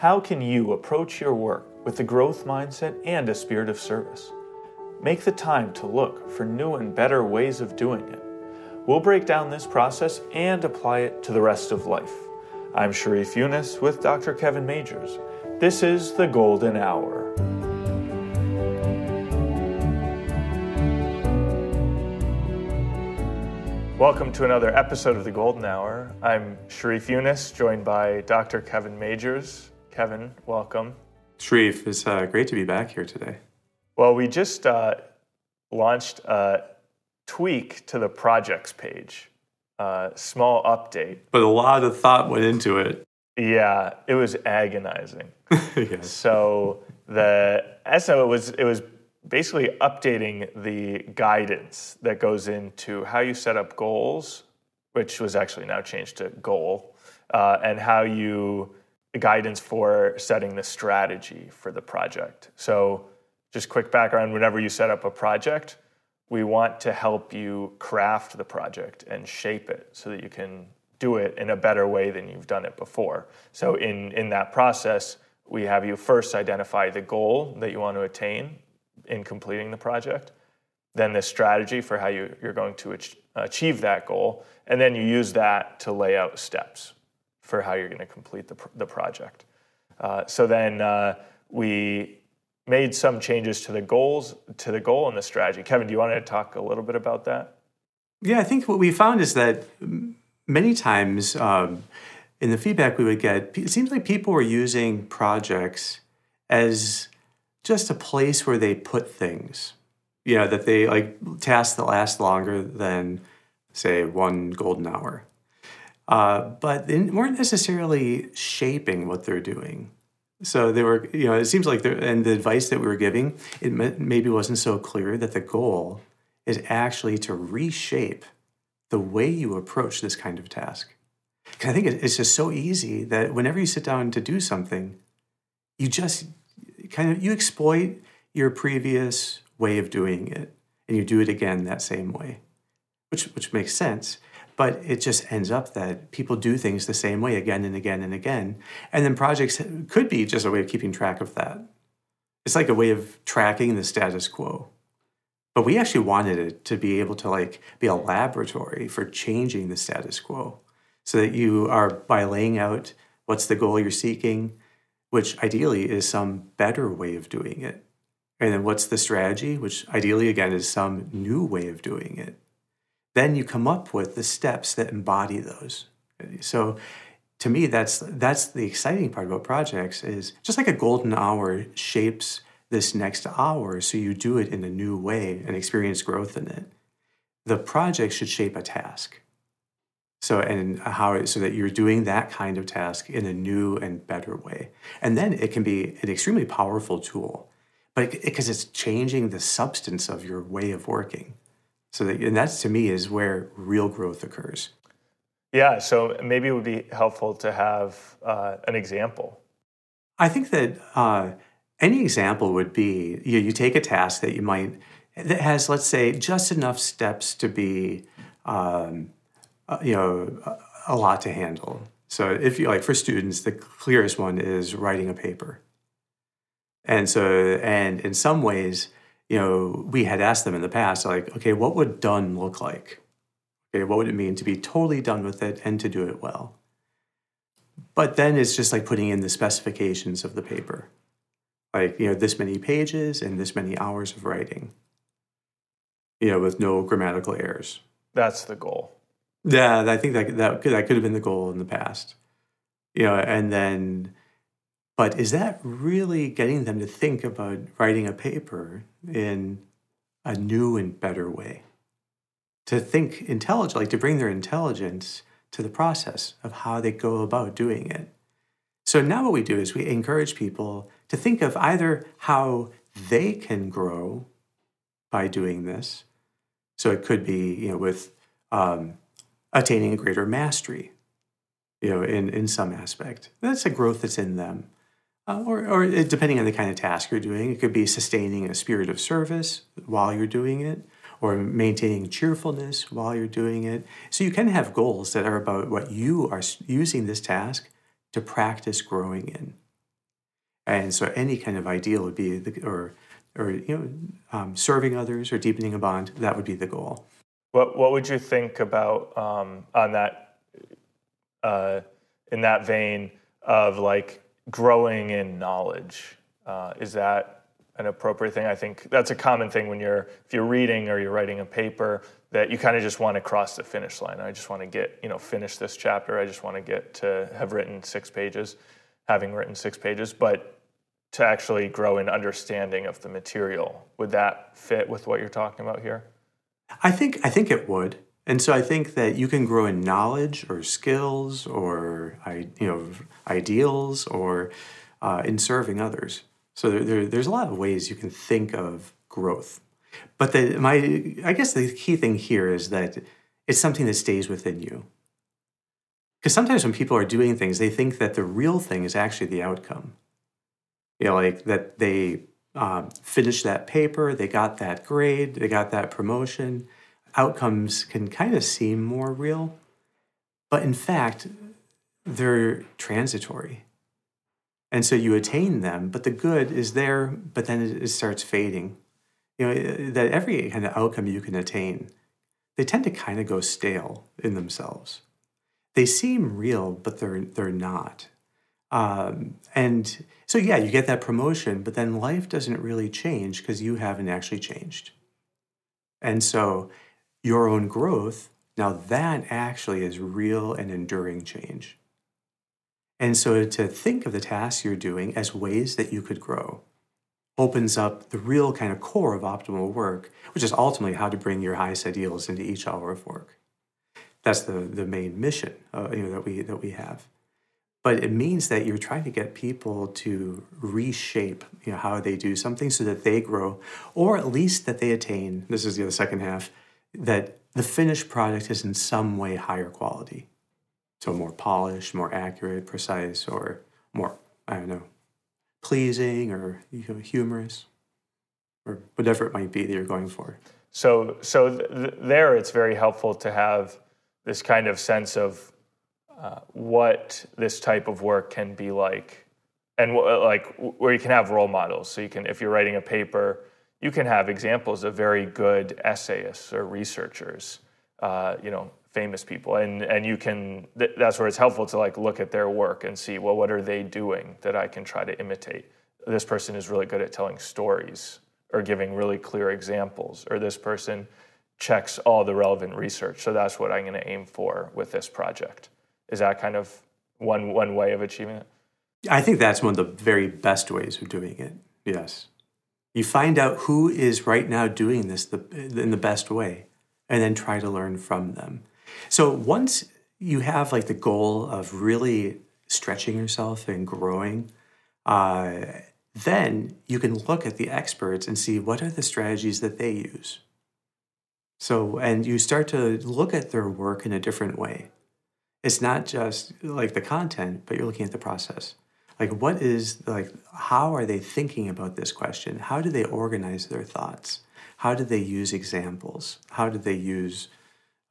How can you approach your work with a growth mindset and a spirit of service? Make the time to look for new and better ways of doing it. We'll break down this process and apply it to the rest of life. I'm Sharif Yunus with Dr. Kevin Majeres. This is the Golden Hour. Welcome to another episode of the Golden Hour. I'm Sharif Yunus, joined by Dr. Kevin Majeres. Kevin, welcome. Sharif, it's uh, great to be back here today. Well, we just uh, launched a tweak to the projects page, a small update. But a lot of thought went into it. Yeah, it was agonizing. yes. So the SO it was it was basically updating the guidance that goes into how you set up goals, which was actually now changed to goal, uh, and how you guidance for setting the strategy for the project. So, just quick background whenever you set up a project, we want to help you craft the project and shape it so that you can do it in a better way than you've done it before. So, in, in that process, we have you first identify the goal that you want to attain in completing the project, then the strategy for how you, you're going to achieve that goal, and then you use that to lay out steps for how you're going to complete the, the project. Uh, so then uh, we made some changes to the goals, to the goal and the strategy. Kevin, do you want to talk a little bit about that? Yeah, I think what we found is that many times um, in the feedback we would get, it seems like people were using projects as just a place where they put things. You know, that they like tasks that last longer than, say, one golden hour. Uh, but they weren't necessarily shaping what they're doing. So they were, you know, it seems like, and the advice that we were giving, it maybe wasn't so clear that the goal is actually to reshape the way you approach this kind of task. Because I think it's just so easy that whenever you sit down to do something, you just kind of you exploit your previous way of doing it, and you do it again that same way, which which makes sense. But it just ends up that people do things the same way again and again and again. And then projects could be just a way of keeping track of that. It's like a way of tracking the status quo. But we actually wanted it to be able to like be a laboratory for changing the status quo. So that you are by laying out what's the goal you're seeking, which ideally is some better way of doing it. And then what's the strategy, which ideally again is some new way of doing it then you come up with the steps that embody those. So to me, that's that's the exciting part about projects is just like a golden hour shapes this next hour so you do it in a new way and experience growth in it. The project should shape a task. So and how so that you're doing that kind of task in a new and better way. And then it can be an extremely powerful tool. But because it's changing the substance of your way of working. So that, and that's to me is where real growth occurs. Yeah. So maybe it would be helpful to have uh, an example. I think that uh, any example would be you, you take a task that you might that has let's say just enough steps to be um, uh, you know a, a lot to handle. So if you like for students, the clearest one is writing a paper. And so and in some ways you know, we had asked them in the past, like, okay, what would done look like? Okay, what would it mean to be totally done with it and to do it well? But then it's just like putting in the specifications of the paper. Like, you know, this many pages and this many hours of writing, you know, with no grammatical errors. That's the goal. Yeah, I think that that could, that could have been the goal in the past. You know, and then but is that really getting them to think about writing a paper in a new and better way? To think intelligently, to bring their intelligence to the process of how they go about doing it. So now what we do is we encourage people to think of either how they can grow by doing this. So it could be, you know, with um, attaining a greater mastery, you know, in, in some aspect. That's a growth that's in them. Uh, or, or depending on the kind of task you're doing, it could be sustaining a spirit of service while you're doing it, or maintaining cheerfulness while you're doing it. So you can have goals that are about what you are using this task to practice growing in. And so any kind of ideal would be, the, or, or you know, um, serving others or deepening a bond, that would be the goal. What, what would you think about um, on that, uh, in that vein of like growing in knowledge? Uh, is that an appropriate thing? I think that's a common thing when you're, if you're reading or you're writing a paper, that you kind of just want to cross the finish line. I just want to get, you know, finish this chapter. I just want to get to have written six pages, having written six pages. But to actually grow in understanding of the material, would that fit with what you're talking about here? I think I think it would. And so I think that you can grow in knowledge or skills or you know ideals or uh, in serving others. So there, there, there's a lot of ways you can think of growth. But the, my, I guess the key thing here is that it's something that stays within you. Because sometimes when people are doing things, they think that the real thing is actually the outcome. You know, like that they um, finished that paper, they got that grade, they got that promotion. Outcomes can kind of seem more real, but in fact, they're transitory. And so you attain them, but the good is there, but then it, starts fading. You know that every kind of outcome you can attain they tend to kind of go stale in themselves. They seem real but they're they're not. Um, and so yeah you get that promotion but then life doesn't really change because you haven't actually changed. And so your own growth now that actually is real and enduring change and so to think of the tasks you're doing as ways that you could grow opens up the real kind of core of optimal work, which is ultimately how to bring your highest ideals into each hour of work. That's the, the main mission uh, you know, that, we, that we have. But it means that you're trying to get people to reshape you know, how they do something so that they grow, or at least that they attain this is the second half that the finished product is in some way higher quality. So more polished, more accurate, precise, or more, I don't know, pleasing or you know, humorous or whatever it might be that you're going for. So, so th- there it's very helpful to have this kind of sense of uh, what this type of work can be like, and like where you can have role models. So you can, if you're writing a paper, you can have examples of very good essayists or researchers. Uh, you know, famous people. And and you can th- that's where it's helpful to like look at their work and see well what are they doing that I can try to imitate? This person is really good at telling stories or giving really clear examples or this person checks all the relevant research. So that's what I'm going to aim for with this project. Is that kind of one one way of achieving it? I think that's one of the very best ways of doing it. Yes you find out who is right now doing this the, in the best way and then try to learn from them so once you have like the goal of really stretching yourself and growing, uh, then you can look at the experts and see what are the strategies that they use. So, and you start to look at their work in a different way. It's not just like the content, but you're looking at the process. Like, what is, like, how are they thinking about this question? How do they organize their thoughts? How do they use examples? How do they use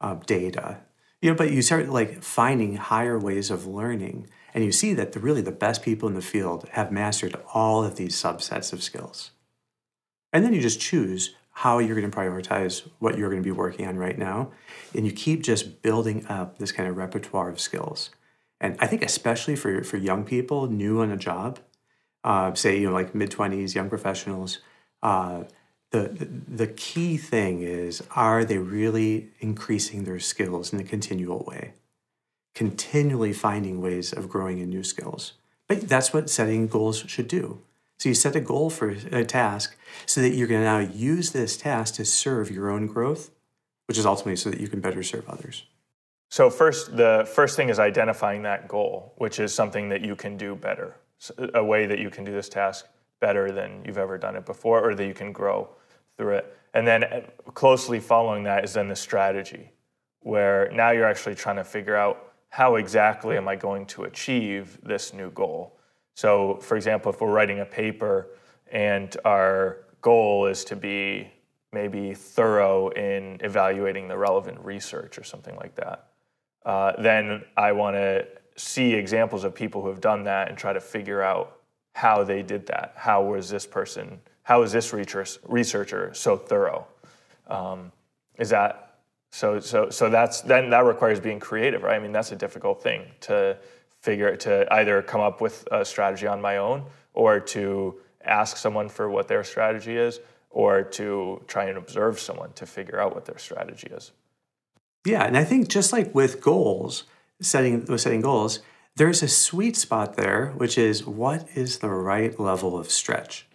uh, data. You know, but you start like finding higher ways of learning, and you see that the really the best people in the field have mastered all of these subsets of skills. And then you just choose how you're going to prioritize what you're going to be working on right now, and you keep just building up this kind of repertoire of skills. And I think especially for for young people new on a job, uh, say you know like mid twenties, young professionals. Uh, the, the key thing is are they really increasing their skills in a continual way? Continually finding ways of growing in new skills. But that's what setting goals should do. So you set a goal for a task so that you're going to now use this task to serve your own growth which is ultimately so that you can better serve others so first the first thing is identifying that goal which is something that you can do better a way that you can do this task better than you've ever done it before or that you can grow through it. And then uh, closely following that is then the strategy, where now you're actually trying to figure out how exactly am I going to achieve this new goal. So, for example, if we're writing a paper and our goal is to be maybe thorough in evaluating the relevant research or something like that, uh, then I want to see examples of people who have done that and try to figure out how they did that. How was this person? How is this researcher so thorough? Um, is that so? So so that's then that requires being creative, right? I mean, that's a difficult thing to figure to either come up with a strategy on my own or to ask someone for what their strategy is or to try and observe someone to figure out what their strategy is. Yeah, and I think just like with goals, setting with setting goals, there's a sweet spot there, which is what is the right level of stretch.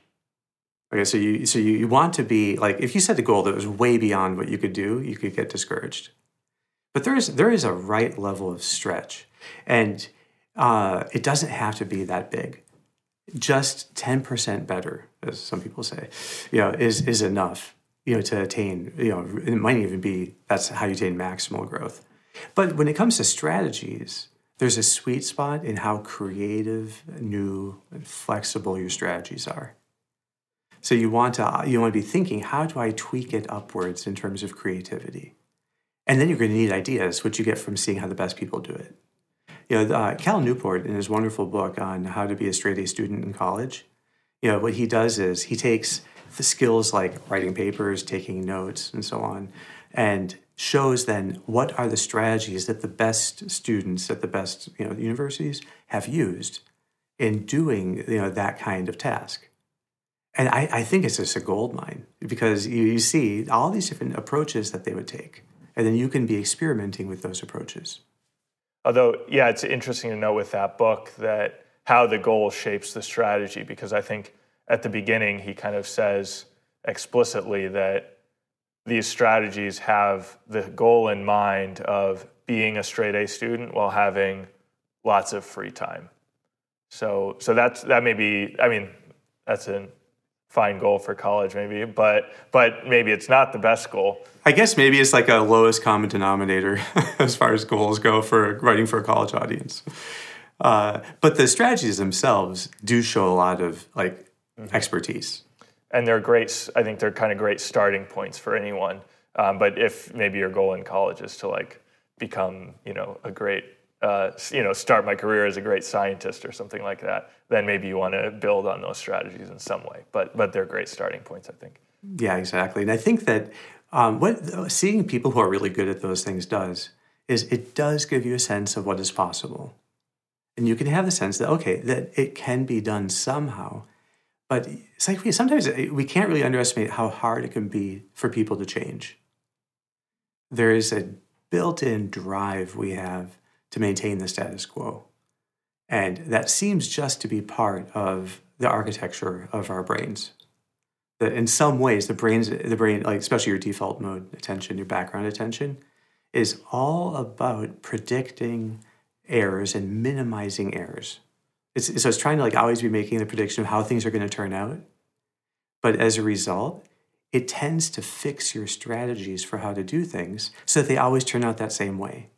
Okay, so you so you, you want to be like if you set a goal that was way beyond what you could do, you could get discouraged. But there is there is a right level of stretch, and uh, it doesn't have to be that big. Just ten percent better, as some people say, you know, is is enough. You know, to attain. You know, it might even be that's how you attain maximal growth. But when it comes to strategies, there's a sweet spot in how creative, new, and flexible your strategies are. So you want to you want to be thinking, how do I tweak it upwards in terms of creativity? And then you're going to need ideas, which you get from seeing how the best people do it. You know, uh, Cal Newport in his wonderful book on how to be a straight A student in college, you know, what he does is he takes the skills like writing papers, taking notes, and so on, and shows then what are the strategies that the best students at the best you know, universities have used in doing you know, that kind of task. And I, I think it's just a gold mine because you, you see all these different approaches that they would take. And then you can be experimenting with those approaches. Although, yeah, it's interesting to know with that book that how the goal shapes the strategy because I think at the beginning he kind of says explicitly that these strategies have the goal in mind of being a straight A student while having lots of free time. So, so that's that may be. I mean, that's a fine goal for college, maybe, but but maybe it's not the best goal. I guess maybe it's like a lowest common denominator as far as goals go for writing for a college audience. Uh, but the strategies themselves do show a lot of like mm-hmm. expertise and they're great. I think they're kind of great starting points for anyone. Um, but if maybe your goal in college is to like become, you know, a great, uh, you know, start my career as a great scientist or something like that, then maybe you want to build on those strategies in some way. But but they're great starting points, I think. Yeah, exactly. And I think that um, what seeing people who are really good at those things does is it does give you a sense of what is possible, and you can have the sense that okay, that it can be done somehow but it's like sometimes we can't really underestimate how hard it can be for people to change. There is a built in drive we have to maintain the status quo. And that seems just to be part of the architecture of our brains. That in some ways, the brains, the brain, like especially your default mode attention, your background attention, is all about predicting errors and minimizing errors. It's, so it's trying to like always be making the prediction of how things are going to turn out. But as a result, it tends to fix your strategies for how to do things so that they always turn out that same way.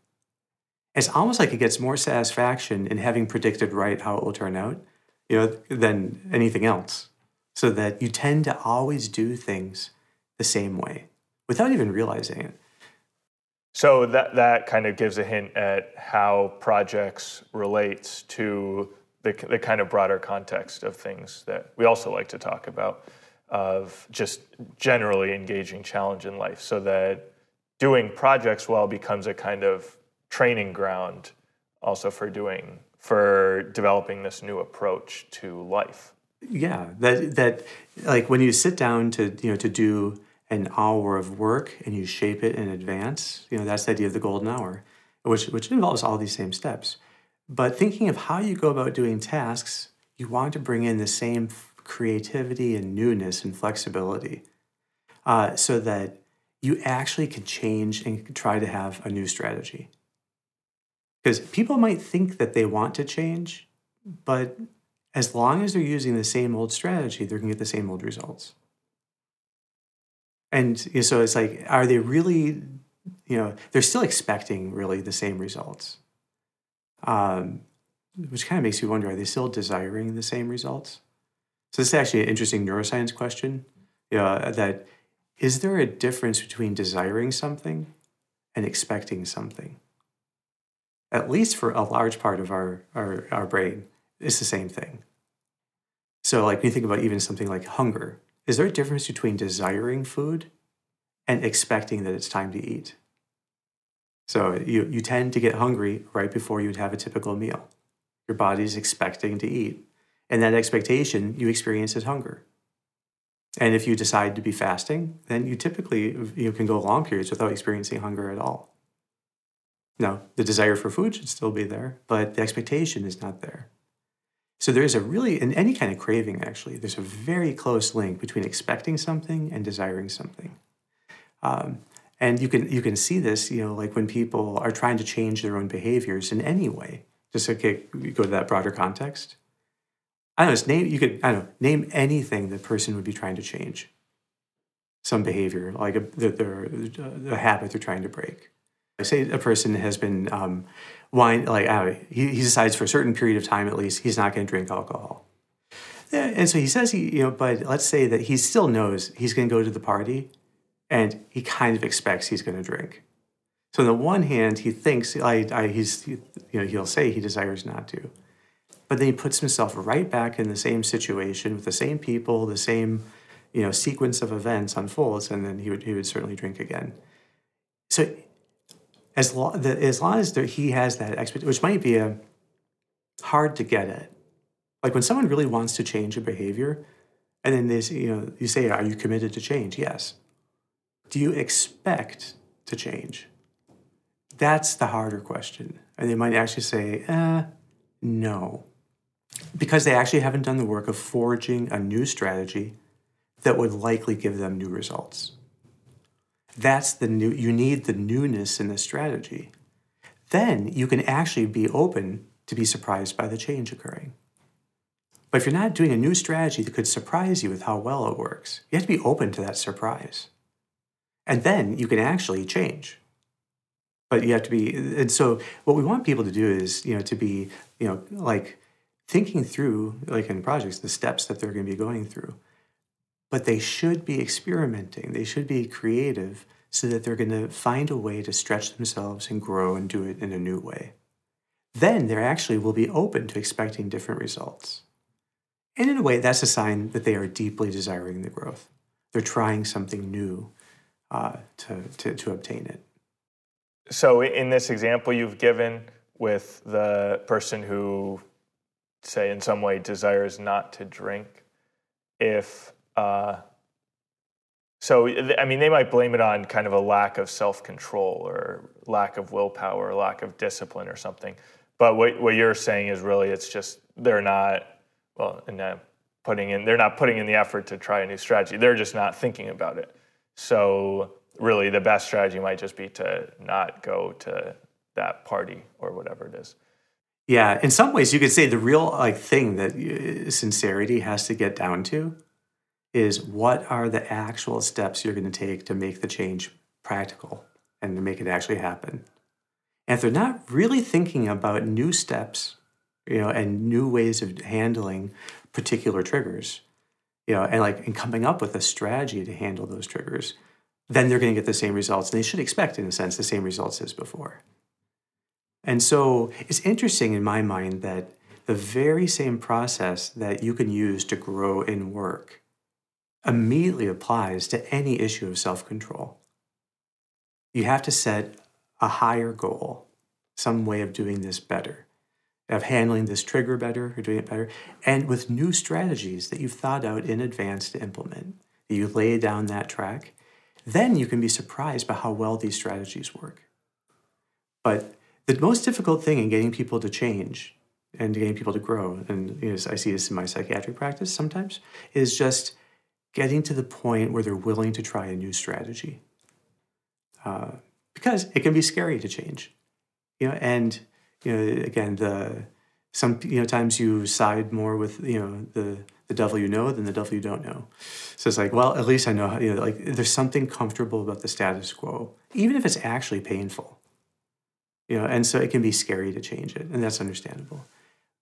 It's almost like it gets more satisfaction in having predicted right how it will turn out, you know, than anything else. So that you tend to always do things the same way without even realizing it. So that that kind of gives a hint at how projects relates to the, the kind of broader context of things that we also like to talk about of just generally engaging challenge in life so that doing projects well becomes a kind of training ground also for doing for developing this new approach to life. Yeah that that like when you sit down to you know to do an hour of work and you shape it in advance you know that's the idea of the golden hour which which involves all these same steps but thinking of how you go about doing tasks, you want to bring in the same creativity and newness and flexibility uh, so that you actually can change and try to have a new strategy. Because people might think that they want to change, but as long as they're using the same old strategy, they're going to get the same old results. And so it's like, are they really, you know, they're still expecting really the same results um, which kind of makes you wonder are they still desiring the same results? So, this is actually an interesting neuroscience question. Know, that is there a difference between desiring something and expecting something? At least for a large part of our, our, our brain, it's the same thing. So, like, when you think about even something like hunger, is there a difference between desiring food and expecting that it's time to eat? So, you, you tend to get hungry right before you'd have a typical meal. Your body's expecting to eat. And that expectation you experience as hunger. And if you decide to be fasting, then you typically you can go long periods without experiencing hunger at all. Now, the desire for food should still be there, but the expectation is not there. So there's a really, in any kind of craving, actually, there's a very close link between expecting something and desiring something. Um, and you can you can see this, you know, like when people are trying to change their own behaviors in any way. Just okay, go to that broader context. I don't know. Name you could I don't know name anything the person would be trying to change. Some behavior, like a, the, the, the habit they're trying to break. Say a person has been um, wine like uh, he, he decides for a certain period of time at least he's not going to drink alcohol and so he says he you know but let's say that he still knows he's going to go to the party and he kind of expects he's going to drink so on the one hand he thinks I, I he's you know he'll say he desires not to but then he puts himself right back in the same situation with the same people the same you know sequence of events unfolds and then he would he would certainly drink again so as long, the, as, long as there, he has that expectation, which might be a, hard to get at. Like when someone really wants to change a behavior, and then they, you know, you say, "Are you committed to change?" Yes. Do you expect to change? That's the harder question, and they might actually say, uh, "No," because they actually haven't done the work of forging a new strategy that would likely give them new results. That's the new, you need the newness in the strategy. Then you can actually be open to be surprised by the change occurring. But if you're not doing a new strategy that could surprise you with how well it works, you have to be open to that surprise. And then you can actually change. But you have to be, and so what we want people to do is, you know, to be, you know, like thinking through, like in projects, the steps that they're going to be going through but they should be experimenting. They should be creative so that they're going to find a way to stretch themselves and grow and do it in a new way. Then they actually will be open to expecting different results. And in a way, that's a sign that they are deeply desiring the growth. They're trying something new uh, to, to, to obtain it. So, in this example you've given with the person who, say, in some way desires not to drink, if uh, so, I mean, they might blame it on kind of a lack of self control or lack of willpower or lack of discipline or something. But what, what you're saying is really it's just they're not, well, and putting in, they're not putting in the effort to try a new strategy. They're just not thinking about it. So, really, the best strategy might just be to not go to that party or whatever it is. Yeah, in some ways, you could say the real like thing that uh, sincerity has to get down to is what are the actual steps you're going to take to make the change practical and to make it actually happen. And if they're not really thinking about new steps, you know, and new ways of handling particular triggers, you know, and like and coming up with a strategy to handle those triggers, then they're going to get the same results. And they should expect, in a sense, the same results as before. And so it's interesting in my mind that the very same process that you can use to grow in work immediately applies to any issue of self control. You have to set a higher goal, some way of doing this better, of handling this trigger better or doing it better, and with new strategies that you've thought out in advance to implement, you lay down that track, then you can be surprised by how well these strategies work. But the most difficult thing in getting people to change and getting people to grow, and you know, I see this in my psychiatric practice sometimes, is just getting to the point where they're willing to try a new strategy. Uh, because it can be scary to change, you know, and you know, again, the some you know times you side more with you know the the devil you know than the devil you don't know. So it's like, well, at least I know, how, you know, like there's something comfortable about the status quo, even if it's actually painful, you know, and so it can be scary to change it, and that's understandable.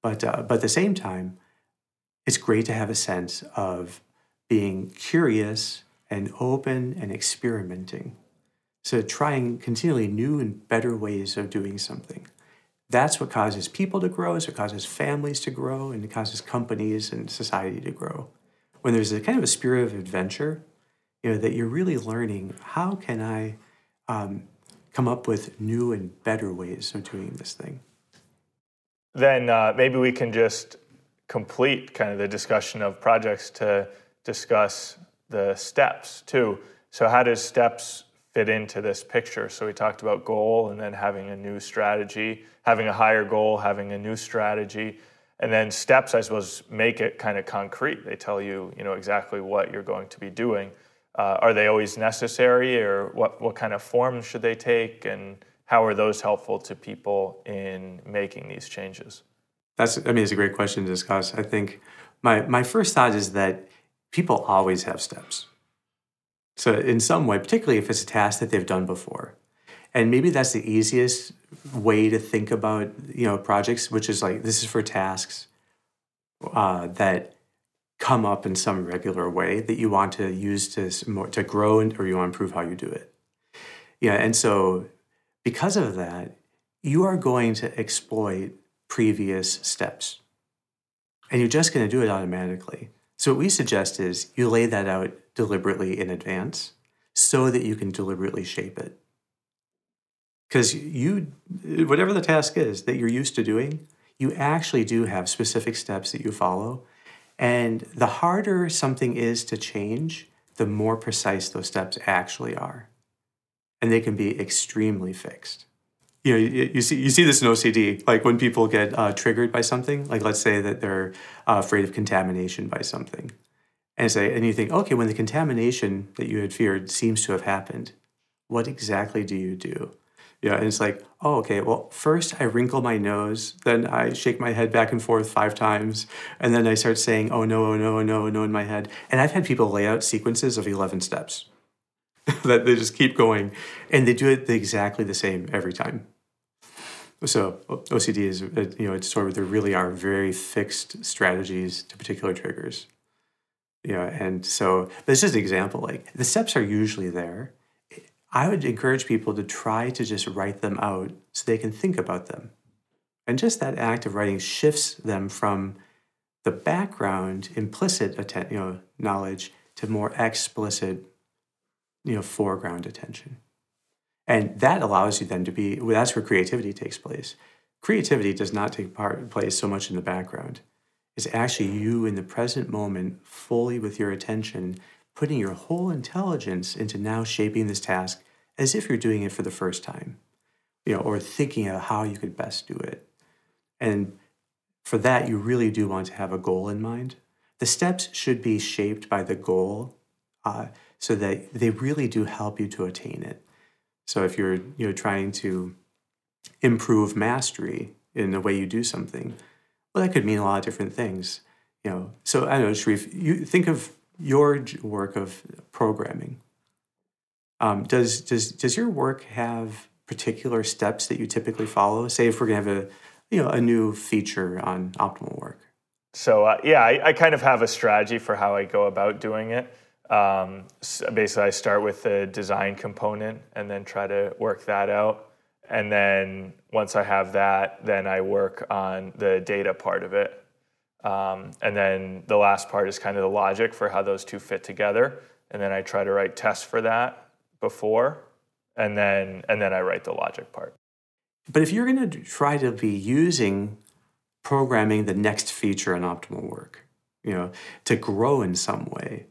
But uh, but at the same time, it's great to have a sense of being curious and open and experimenting. So trying continually new and better ways of doing something. That's what causes people to grow, it's what causes families to grow, and it causes companies and society to grow. When there's a kind of a spirit of adventure, you know, that you're really learning how can I um, come up with new and better ways of doing this thing. Then uh, maybe we can just complete kind of the discussion of projects to discuss the steps too. So, how does steps fit into this picture? So, we talked about goal and then having a new strategy, having a higher goal, having a new strategy. And then steps, I suppose, make it kind of concrete. They tell you, you know, exactly what you're going to be doing. Uh, are they always necessary, or what, what kind of form should they take, and how are those helpful to people in making these changes? That's, I mean, it's a great question to discuss. I think my, my first thought is that people always have steps. So, in some way, particularly if it's a task that they've done before, and maybe that's the easiest way to think about you know projects, which is like this is for tasks uh, that come up in some regular way that you want to use to to grow and, or you want to improve how you do it. Yeah, and so because of that, you are going to exploit previous steps, and you're just going to do it automatically. So what we suggest is you lay that out deliberately in advance so that you can deliberately shape it. Because you, whatever the task is that you're used to doing, you actually do have specific steps that you follow and the harder something is to change, the more precise those steps actually are. And they can be extremely fixed. You know, you, you see, you see this in OCD, like when people get uh, triggered by something, like let's say that they're uh, afraid of contamination by something. And say, and you think, okay, when the contamination that you had feared seems to have happened, what exactly do you do? Yeah, and it's like, oh, okay, well, first I wrinkle my nose, then I shake my head back and forth five times, and then I start saying, oh no, oh no, oh no, oh no in my head. And I've had people lay out sequences of 11 steps that they just keep going, and they do it exactly the same every time. So OCD is, uh, you know, it's sort of, there really are very fixed strategies to particular triggers. Yeah, and so, this is an example, like the steps are usually there I would encourage people to try to just write them out so they can think about them. And just that act of writing shifts them from the background, implicit atten- you know, knowledge to more explicit, you know, foreground attention. And that allows you then to be, well, that's where creativity takes place. Creativity does not take part, place so much in the background. It's actually you in the present moment, fully with your attention, putting your whole intelligence into now shaping this task as if you're doing it for the first time, you know, or thinking of how you could best do it. And for that, you really do want to have a goal in mind. The steps should be shaped by the goal uh, so that they really do help you to attain it. So if you're you know trying to improve mastery in the way you do something, well, that could mean a lot of different things. You know, so I don't know, Sharif, you think of your work of programming. Um, does does does your work have particular steps that you typically follow? Say if we're gonna have a you know a new feature on optimal work. So uh, yeah, I, I, kind of have a strategy for how I go about doing it. Um, so basically, I start with the design component and then try to work that out. And then once I have that, then I work on the data part of it. Um, and then the last part is kind of the logic for how those two fit together. And then I try to write tests for that before, and then and then I write the logic part. But if you're going to try to be using programming the next feature in optimal work, you know, to grow in some way,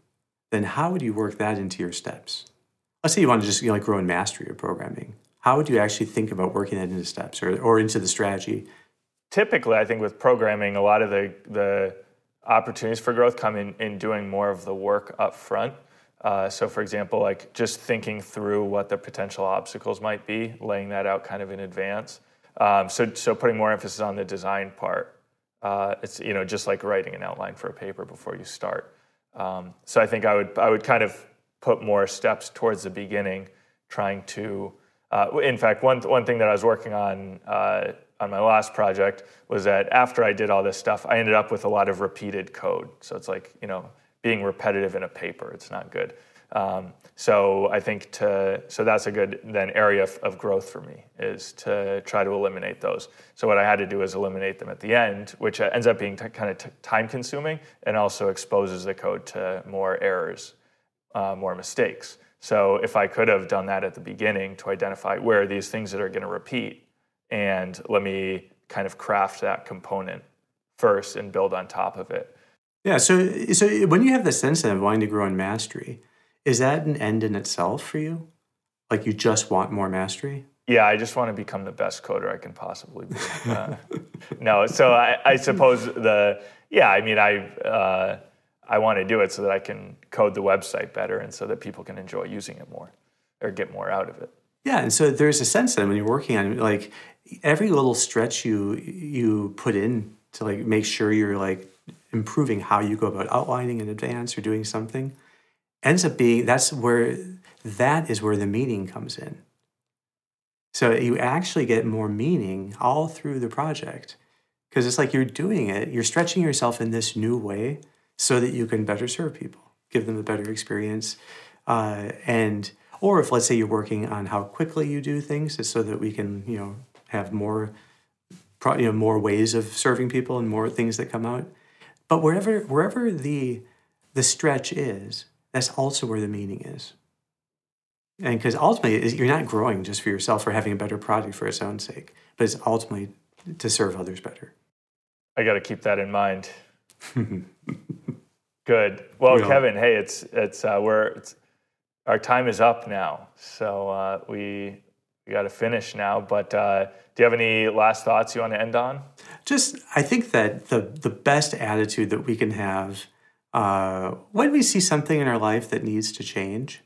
then how would you work that into your steps? Let's say you want to just you know, like grow in mastery of programming. How would you actually think about working that into steps or, or into the strategy typically, I think with programming, a lot of the, the opportunities for growth come in, in doing more of the work up front. Uh, so, for example, like just thinking through what the potential obstacles might be, laying that out kind of in advance. Um, so, so putting more emphasis on the design part. Uh, it's you know just like writing an outline for a paper before you start. Um, so I think I would I would kind of put more steps towards the beginning, trying to. Uh, in fact, one one thing that I was working on uh, on my last project was that after I did all this stuff, I ended up with a lot of repeated code. So it's like, you know, being repetitive in a paper, it's not good. Um, so I think to so that's a good then area of, of, growth for me is to try to eliminate those. So what I had to do is eliminate them at the end, which ends up being t- kind of t- time consuming and also exposes the code to more errors, uh, more mistakes. So if I could have done that at the beginning to identify where are these things that are going to repeat, and let me kind of craft that component first and build on top of it. Yeah. So so when you have the sense of wanting to grow in mastery is that an end in itself for you? Like you just want more mastery? Yeah, I just want to become the best coder I can possibly be. Uh, no, so I, I, suppose the yeah, I mean I uh, I want to do it so that I can code the website better and so that people can enjoy using it more or get more out of it. Yeah, and so there's a sense that when you're working on like every little stretch you you put in to like make sure you're like improving how you go about outlining in advance or doing something ends up being that's where that is where the meaning comes in. So you actually get more meaning all through the project because it's like you're doing it, you're stretching yourself in this new way so that you can better serve people, give them a better experience. Uh, and or if let's say you're working on how quickly you do things, so that we can you know have more you know more ways of serving people and more things that come out. But wherever wherever the the stretch is, that's also where the meaning is. And because ultimately, you're not growing just for yourself or having a better product for its own sake, but it's ultimately to serve others better. I got to keep that in mind. Good. Well, we Kevin, hey, it's it's uh, we're it's, our time is up now, so uh, we we got to finish now. But uh, do you have any last thoughts you want to end on? Just, I think that the the best attitude that we can have uh, when we see something in our life that needs to change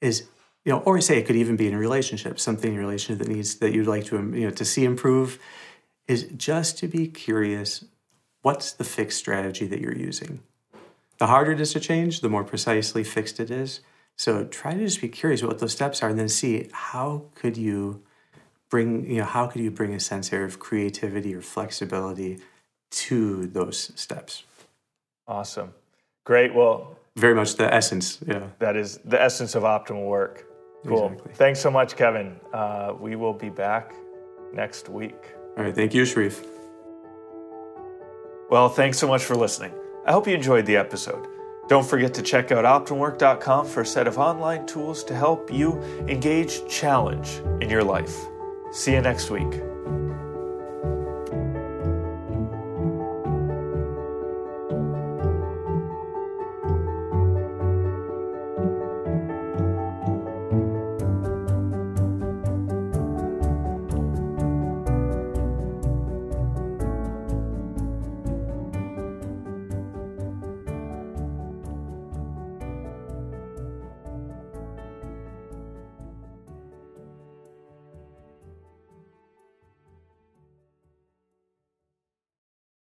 is you know or I say it could even be in a relationship something in a relationship that needs that you'd like to you know to see improve is just to be curious what's the fixed strategy that you're using the harder it is to change the more precisely fixed it is so try to just be curious what those steps are and then see how could you bring you know how could you bring a sense of creativity or flexibility to those steps awesome Great. Well, very much the essence. Yeah. That is the essence of optimal work. Cool. Exactly. Thanks so much, Kevin. Uh, we will be back next week. All right. Thank you, Sharif. Well, thanks so much for listening. I hope you enjoyed the episode. Don't forget to check out OptimalWork.com for a set of online tools to help you engage challenge in your life. See you next week.